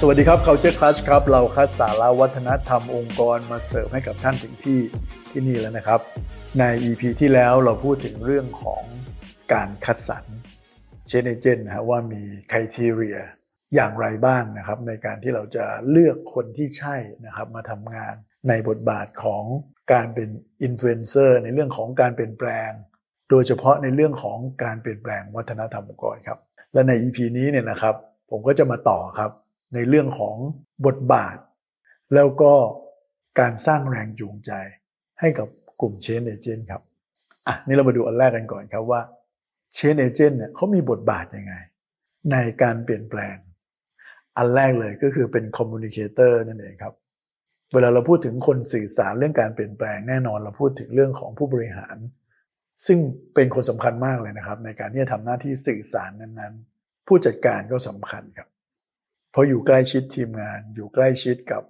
สวัสดีครับ Culture Crush ครับ เราคัดสาระวัฒนธรรมองค์กรมาเสิร์ฟให้กับท่านถึงที่ที่นี่แล้วนะครับ ใน EP ที่แล้วเราพูดถึงเรื่องของการคัดสรร Change Agent นะฮะว่ามี criteria อย่างไรบ้างนะครับ ในการที่เราจะเลือกคนที่ใช่นะครับ มาทำงานในบทบาทของการเป็นอินฟลูเอนเซอร์ในเรื่องของการเปลี่ยนแปลง โดยเฉพาะในเรื่องของการเปลี่ยนแปลงวัฒนธรรมองค์กรครับ และใน EP นี้เนี่ยนะครับ ผมก็จะมาต่อครับ ในเรื่องของบทบาท แล้วก็การสร้างแรงจูงใจให้กับกลุ่ม Change Agent ครับ อะ นี่เรามาดูอันแรกกันก่อนครับว่า Change Agent เนี่ยเขามีบทบาทยังไง ในการเปลี่ยนแปลง อันแรกเลยก็คือเป็น communicator นั่นเองครับ เวลาเราพูดถึงคนสื่อสารเรื่องการเปลี่ยนแปลงแน่นอนเราพูดถึงเรื่องของผู้บริหาร ซึ่งเป็นคนสำคัญมากเลยนะครับ ในการที่จะทำหน้าที่สื่อสารนั้นๆ ผู้จัดการก็สำคัญครับ ราะอยู่ใกล้ชิดทีมงาน อยู่ใกล้ชิดกับ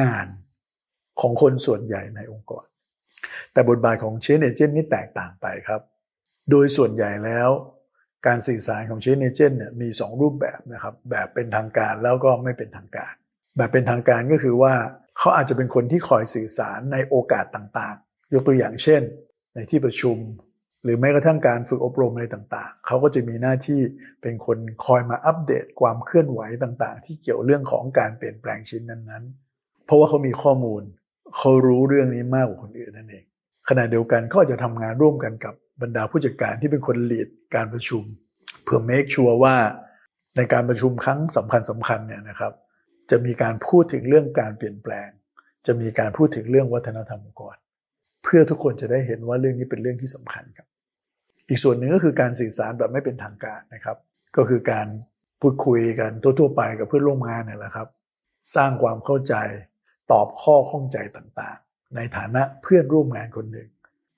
งานของคนส่วนใหญ่ในองค์กร แต่บทบาทของเชนเอเจนต์นี่แตกต่างไปครับ โดยส่วนใหญ่แล้วการสื่อสารของเชนเอเจนต์เนี่ยมี 2 รูปแบบนะครับ แบบเป็นทางการแล้วก็ไม่เป็นทางการ แบบเป็นทางการก็คือว่าเขาอาจจะเป็นคนที่คอยสื่อสารในโอกาสต่างๆ ยกตัวอย่างเช่น ในที่ประชุม หรือแม้กระทั่งการฝึกอบรมอะไรต่างๆ เขาก็จะมีหน้าที่เป็นคนคอยมาอัปเดตความเคลื่อนไหวต่างๆ ที่เกี่ยวเรื่องของการเปลี่ยนแปลงชิ้นนั้นๆ เพราะว่าเขามีข้อมูล เขารู้เรื่องนี้มากกว่าคนอื่นนั่นเอง ขณะเดียวกันก็จะทำงานร่วมกันกับบรรดาผู้จัดการที่เป็นคนลีดการประชุม เพื่อเมคชัวร์ว่าในการประชุมครั้งสำคัญสำคัญเนี่ยนะครับ จะมีการพูดถึงเรื่องการเปลี่ยนแปลง จะมีการพูดถึงเรื่องวัฒนธรรมองค์กรเพื่อทุกคนจะได้เห็นว่าเรื่องนี้เป็นเรื่องที่สำคัญครับ อีกส่วนหนึ่งก็คือการสื่อสารแบบไม่เป็นทางการนะครับ ก็คือการพูดคุยกันทั่วๆไปกับเพื่อนร่วมงานนี่แหละครับ สร้างความเข้าใจตอบข้อข้องใจต่างๆ ในฐานะเพื่อนร่วมงานคนหนึ่ง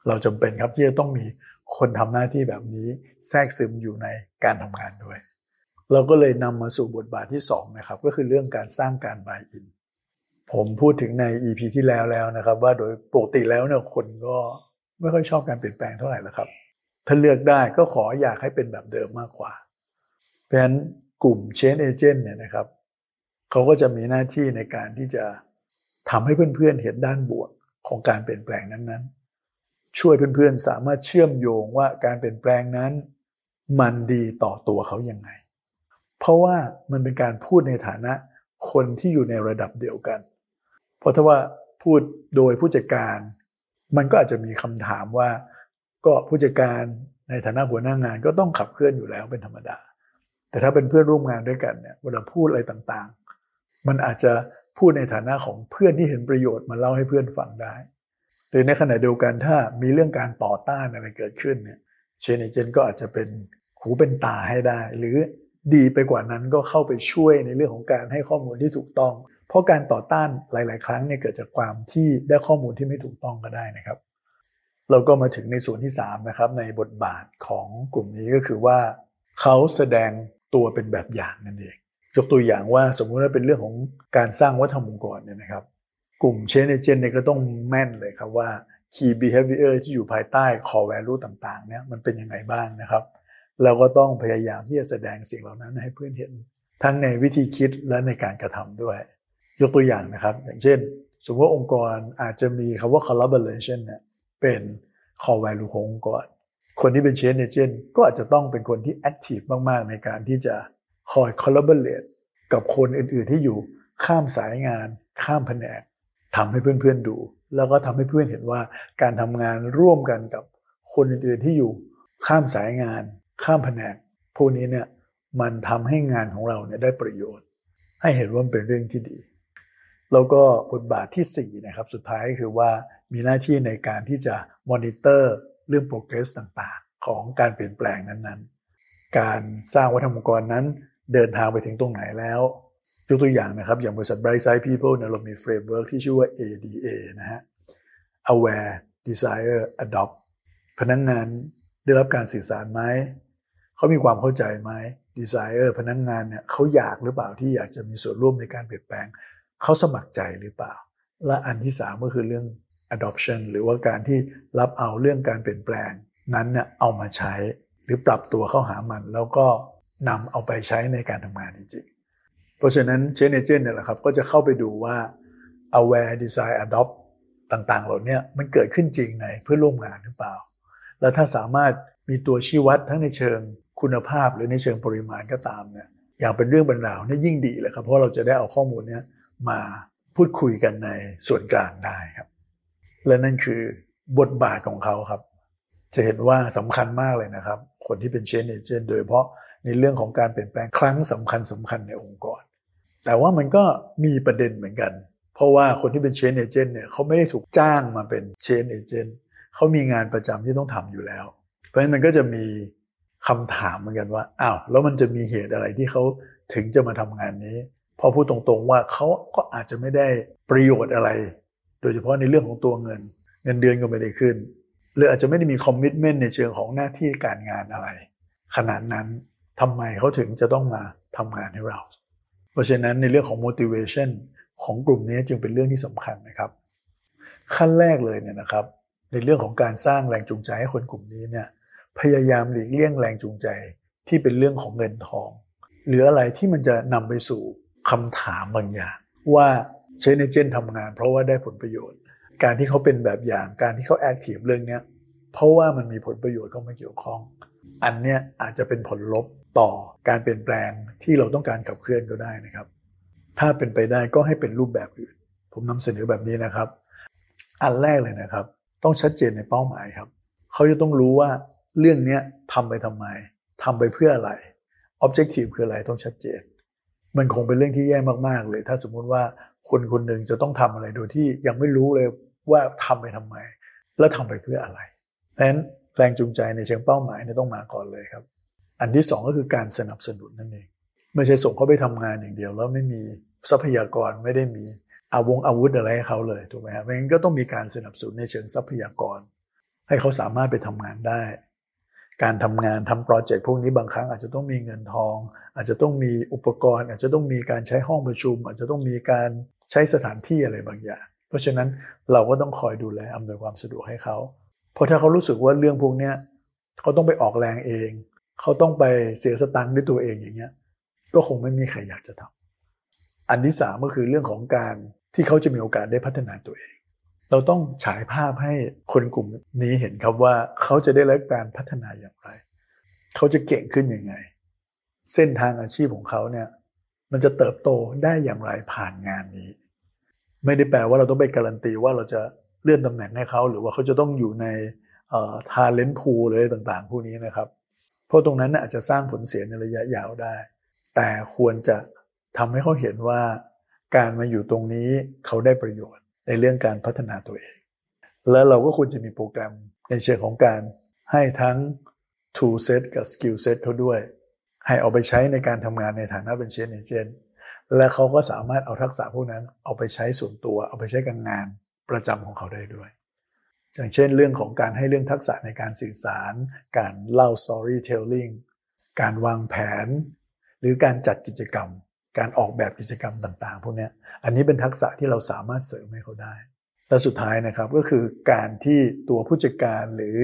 เราจำเป็นครับที่จะต้องมีคนทำหน้าที่แบบนี้แทรกซึมอยู่ในการทำงานด้วย เราก็เลยนำมาสู่บทบาทที่2นะครับก็คือเรื่องการสร้างการบายอินผมพูดถึงใน EP ที่แล้วแล้วนะครับ ว่าโดยปกติแล้วเนี่ยคนก็ไม่ค่อยชอบการเปลี่ยนแปลงเท่าไหร่ล้วครับ ถ้าเลือกได้ก็ขออยากให้เป็นแบบเดิมมากกว่า เพราะฉะนั้นกลุ่มเชนเอเจนต์เนี่ยนะครับเขาก็จะมีหน้าที่ในการที่จะทำให้เพื่อนๆเห็นด้านบวกของการเปลี่ยนแปลงนั้นๆ ช่วยเพื่อนๆสามารถเชื่อมโยงว่าการเปลี่ยนแปลงนั้น มันดีต่อตัวเขาย่างไง เพราะว่ามันเป็นการพูดในฐานะคนที่อยู่ในระดับเดียวกัน เพราะถ้าว่าพูดโดยผู้จัดการ มันก็อาจจะมีคำถามว่า ก็ผู้จัดการในฐานะหัวหน้างานก็ต้องขับเคลื่อนอยู่แล้วเป็นธรรมดา แต่ถ้าเป็นเพื่อนร่วมงานด้วยกันเนี่ยเวลาพูดอะไรต่างๆ มันอาจจะพูดในฐานะของเพื่อนที่เห็นประโยชน์มาเล่าให้เพื่อนฟังได้หรือในขณะเดียวกันถ้ามีเรื่องการต่อต้านอะไรเกิดขึ้นเนี่ยเชนเจนก็อาจจะเป็นหูเป็นตาให้ได้ หรือดีไปกว่านั้นก็เข้าไปช่วยในเรื่องของการให้ข้อมูลที่ถูกต้อง เพราะการต่อต้านหลาย ๆ ครั้งเนี่ยเกิดจากความที่ได้ข้อมูลที่ไม่ถูกต้องก็ได้นะครับ เราก็มาถึงในส่วนที่3นะครับในบทบาทของกลุ่มนี้ก็คือว่า เขาแสดงตัวเป็นแบบอย่างนั่นเอง ยกตัวอย่างว่าสมมุติว่าเป็นเรื่องของการสร้างวัฒนธรรมองค์กรเนี่ยนะครับ กลุ่มเชนเอเจนเนี่ยก็ต้องแม่นเลยครับว่า key behavior ที่อยู่ภายใต้ core value ต่างๆเนี่ยมันเป็นยังไงบ้างนะครับ เราก็ต้องพยายามที่จะแสดงสิ่งเหล่านั้นให้เพื่อนเห็น ทั้งในวิธีคิดและในการกระทำด้วย ยกตัวอย่างนะครับ อย่างเช่น สมมติว่าองค์กรอาจจะมีคำว่า collaboration เนี่ย เป็น core value ขององค์กร คนที่เป็น Change Agent ก็อาจจะต้องเป็นคนที่ active มาก ๆ ในการที่จะคอย collaborate กับคนอื่น ๆ ที่อยู่ข้ามสายงาน ข้ามแผนกทำให้เพื่อน ๆ ดู แล้วก็ทำให้เพื่อนเห็นว่าการทำงานร่วมกันกับคนอื่น ๆ ที่อยู่ข้ามสายงาน ข้ามแผนกพวกนี้เนี่ยมันทำให้งานของเราเนี่ยได้ประโยชน์ ให้เห็นว่าเป็นเรื่องที่ดี แล้วก็บทบาทที่ 4 นะครับ สุดท้ายคือว่ามีหน้าที่ในการที่จะมอนิเตอร์เรื่องโปรเกรสต่างๆ ของการเปลี่ยนแปลงนั้นๆ การสร้างวัฒนธรรมองค์กรนั้นเดินทางไปถึงตรงไหนแล้วยกตัวอย่างนะครับ อย่างบริษัท Brightside People เนี่ยเรามี framework ที่ชื่อว่า ADA นะฮะ Aware Desire Adopt พนักงานได้รับการสื่อสารไหม เขามีความเข้าใจไหม Desire พนักงานเนี่ยเขาอยากหรือเปล่าที่อยากจะมีส่วนร่วมในการเปลี่ยนแปลง เขาสมัครใจหรือเปล่า และอันที่สามก็คือเรื่อง adoption หรือว่าการที่รับเอาเรื่องการเปลี่ยนแปลง นั้นเนี่ยเอามาใช้หรือปรับตัวเข้าหามัน แล้วก็นำเอาไปใช้ในการทำงานจริงๆราะฉะนั้นเชนเอเจนเนี่ยแหละครับก็จะเข้าไปดูว่า aware design adopt ต่างๆ เหล่านี้มันเกิดขึ้นจริงในเพื่อร่วมงานหรือเปล่า แล้วถ้าสามารถมีตัวชี้วัดทั้งในเชิงคุณภาพหรือในเชิงปริมาณก็ตามเนี่ยอย่างเป็นเรื่องบรรดาวนี่ยิ่งดีเลยครับเพราะเราจะได้เอาข้อมูลเนี้ มาพูดคุยกันในส่วนกลางได้ครับ และนั่นคือบทบาทของเขาครับ จะเห็นว่าสำคัญมากเลยนะครับ คนที่เป็นเชนเอเจนโดยเฉพาะในเรื่องของการเปลี่ยนแปลงครั้งสำคัญสำคัญในองค์กร แต่ว่ามันก็มีประเด็นเหมือนกัน เพราะว่าคนที่เป็นเชนเอเจนต์เนี่ยเขาไม่ได้ถูกจ้างมาเป็นเชนเอเจนต์เขามีงานประจำที่ต้องทำอยู่แล้ว เพราะฉะนั้นมันก็จะมีคำถามเหมือนกันว่าอ้าวแล้วมันจะมีเหตุอะไรที่เขาถึงจะมาทำงานนี้ พอพูดตรงๆว่าเขาก็อาจจะไม่ได้ประโยชน์อะไร โดยเฉพาะในเรื่องของตัวเงิน เงินเดือนก็ไม่ได้ขึ้น หรืออาจจะไม่ได้มีคอมมิชเมนต์ในเชิงของหน้าที่การงานอะไร ขนาดนั้นทำไมเขาถึงจะต้องมาทำงานให้เรา เพราะฉะนั้นในเรื่องของ motivation ของกลุ่มนี้จึงเป็นเรื่องที่สำคัญนะครับ ขั้นแรกเลยเนี่ยนะครับ ในเรื่องของการสร้างแรงจูงใจให้คนกลุ่มนี้เนี่ยพยายามหลีกเลี่ยงแรงจูงใจที่เป็นเรื่องของเงินทอง หรืออะไรที่มันจะนำไปสู่ คำถามบางอย่าง ว่าเชนเจนทำงาน เพราะว่าได้ผลประโยชน์ การที่เขาเป็นแบบอย่างการที่เขาแอคทีฟเรื่องนี้เพราะว่ามันมีผลประโยชน์เข้ามาเกี่ยวข้อง อันเนี้ยอาจจะเป็นผลลบต่อการเปลี่ยนแปลงที่เราต้องการขับเคลื่อนก็ได้นะครับ ถ้าเป็นไปได้ก็ให้เป็นรูปแบบอื่น ผมนำเสนอแบบนี้นะครับ อันแรกเลยนะครับ ต้องชัดเจนในเป้าหมายครับ เขาจะต้องรู้ว่าเรื่องนี้ทำไปทำไมทำไปเพื่ออะไร objective คืออะไรต้องชัดเจน มันคงเป็นเรื่องที่แย่มากๆเลย ถ้าสมมุติว่าคนคนหนึ่งจะต้องทำอะไรโดยที่ยังไม่รู้เลยว่าทำไปทำไม แล้วทำไปเพื่ออะไรเพราะฉะนั้นแรงจูงใจในเชิงเป้าหมายเนี่ยต้องมาก่อนเลยครับ อันที่สองก็คือการสนับสนุนนั่นเองไม่ใช่ส่งเขาไปทำงานอย่างเดียว แล้วไม่มีทรัพยากรไม่ได้มีอาวงอาวุธอะไรให้เขาเลยถูกไหมครับเพราะงั้นก็ต้องมีการสนับสนุนในเชิงทรัพยากร ให้เขาสามารถไปทำงานได้ การทำงานทำโปรเจกต์พวกนี้บางครั้งอาจจะต้องมีเงินทอง อาจจะต้องมีอุปกรณ์ อาจจะต้องมีการใช้ห้องประชุม อาจจะต้องมีการใช้สถานที่อะไรบางอย่าง เพราะฉะนั้นเราก็ต้องคอยดูแลอำนวยความสะดวกให้เขาเพราะถ้าเขารู้สึกว่าเรื่องพวกนี้เขาต้องไปออกแรงเอง เขาต้องไปเสียสตังค์ด้วยตัวเองอย่างเงี้ยก็คงไม่มีใครอยากจะทำอันที่สามก็คือเรื่องของการที่เขาจะมีโอกาสได้พัฒนาตัวเอง เราต้องฉายภาพให้คนกลุ่มนี้เห็นครับว่าเขาจะได้รับการพัฒนาอย่างไร เขาจะเก่งขึ้นยังไง เส้นทางอาชีพของเขาเนี่ยมันจะเติบโตได้อย่างไรผ่านงานนี้ ไม่ได้แปลว่าเราต้องไปการันตีว่าเราจะเลื่อนตำแหน่งให้เขา หรือว่าเขาจะต้องอยู่ในทาเลนต์พูลเลยต่างๆ พวกนี้นะครับ เพราะตรงนั้นอาจจะสร้างผลเสียในระยะยาวได้ แต่ควรจะทำให้เขาเห็นว่าการมาอยู่ตรงนี้เขาได้ประโยชน์ ในเรื่องการพัฒนาตัวเอง แล้วเราก็ควรจะมีโปรแกรมในเชิงของการให้ทั้ง tool set กับ skill set เขาด้วย ให้เอาไปใช้ในการทำงานในฐานะเป็นเชนเอเจนต์และเขาก็สามารถเอาทักษะพวกนั้นเอาไปใช้ส่วนตัว เอาไปใช้กับงานประจำของเขาได้ด้วย อย่างเช่นเรื่องของการให้เรื่องทักษะในการสื่อสาร การเล่า storytelling การวางแผน หรือการจัดกิจกรรม การออกแบบกิจกรรมต่างๆ พวกนี้อันนี้เป็นทักษะที่เราสามารถเสริมให้เขาได้ และสุดท้ายนะครับก็คือการที่ตัวผู้จัดการหรือ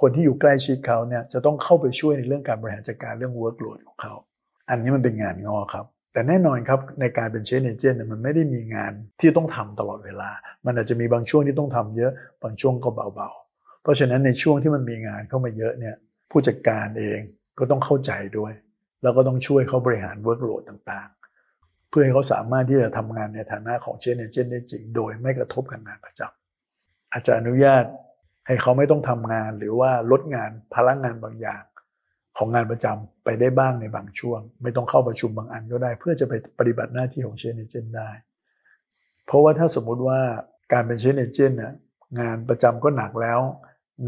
คนที่อยู่ใกล้ชิดเขาเนี่ยจะต้องเข้าไปช่วยในเรื่องการบริหารจัดการเรื่อง workload ของเขา อันนี้มันเป็นงานงอครับ แต่แน่นอนครับในการเป็นเชนเอเจนต์มันไม่ได้มีงานที่ต้องทำตลอดเวลา มันอาจจะมีบางช่วงที่ต้องทำเยอะ บางช่วงก็เบาๆ เพราะฉะนั้นในช่วงที่มันมีงานเข้ามาเยอะเนี่ยผู้จัดการเองก็ต้องเข้าใจด้วย แล้วก็ต้องช่วยเขาบริหาร workload ต่างๆ เพื่อให้เขาสามารถที่จะทำงานในฐานะของ Change Agent ได้จริง โดยไม่กระทบกับงานประจำอาจจะอนุญาตให้เขาไม่ต้องทำงานหรือว่าลดงานพลังงานบางอย่าง ของงานประจำไปได้บ้างในบางช่วง ไม่ต้องเข้าประชุมบางอันก็ได้ เพื่อจะไปปฏิบัติหน้าที่ของ Change Agent ได้ เพราะว่าถ้าสมมุติว่าการเป็นเชนเอเจนน่ะงานประจำก็หนักแล้ว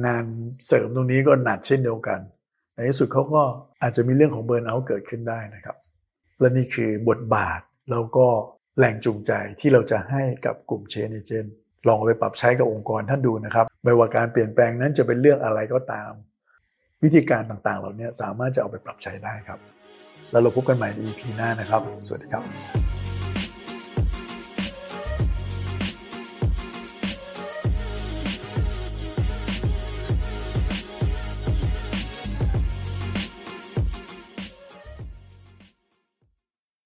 งานเสริมตรงนี้ก็หนักเช่นเดียวกันในที่สุดเขาก็อาจจะมีเรื่องของเบิร์นเอาเกิดขึ้นได้นะครับ และนี่คือบทบาท แล้วก็แรงจูงใจที่เราจะให้กับกลุ่มเชนเอเจนต์ลองไปปรับใช้กับองค์กรท่านดูนะครับ ไม่ว่าการเปลี่ยนแปลงนั้นจะเป็นเรื่องอะไรก็ตาม วิธีการต่างๆ เหล่านี้สามารถจะเอาไปปรับใช้ได้ครับ แล้วเราพบกันใหม่ใน EP หน้านะครับ สวัสดีครับ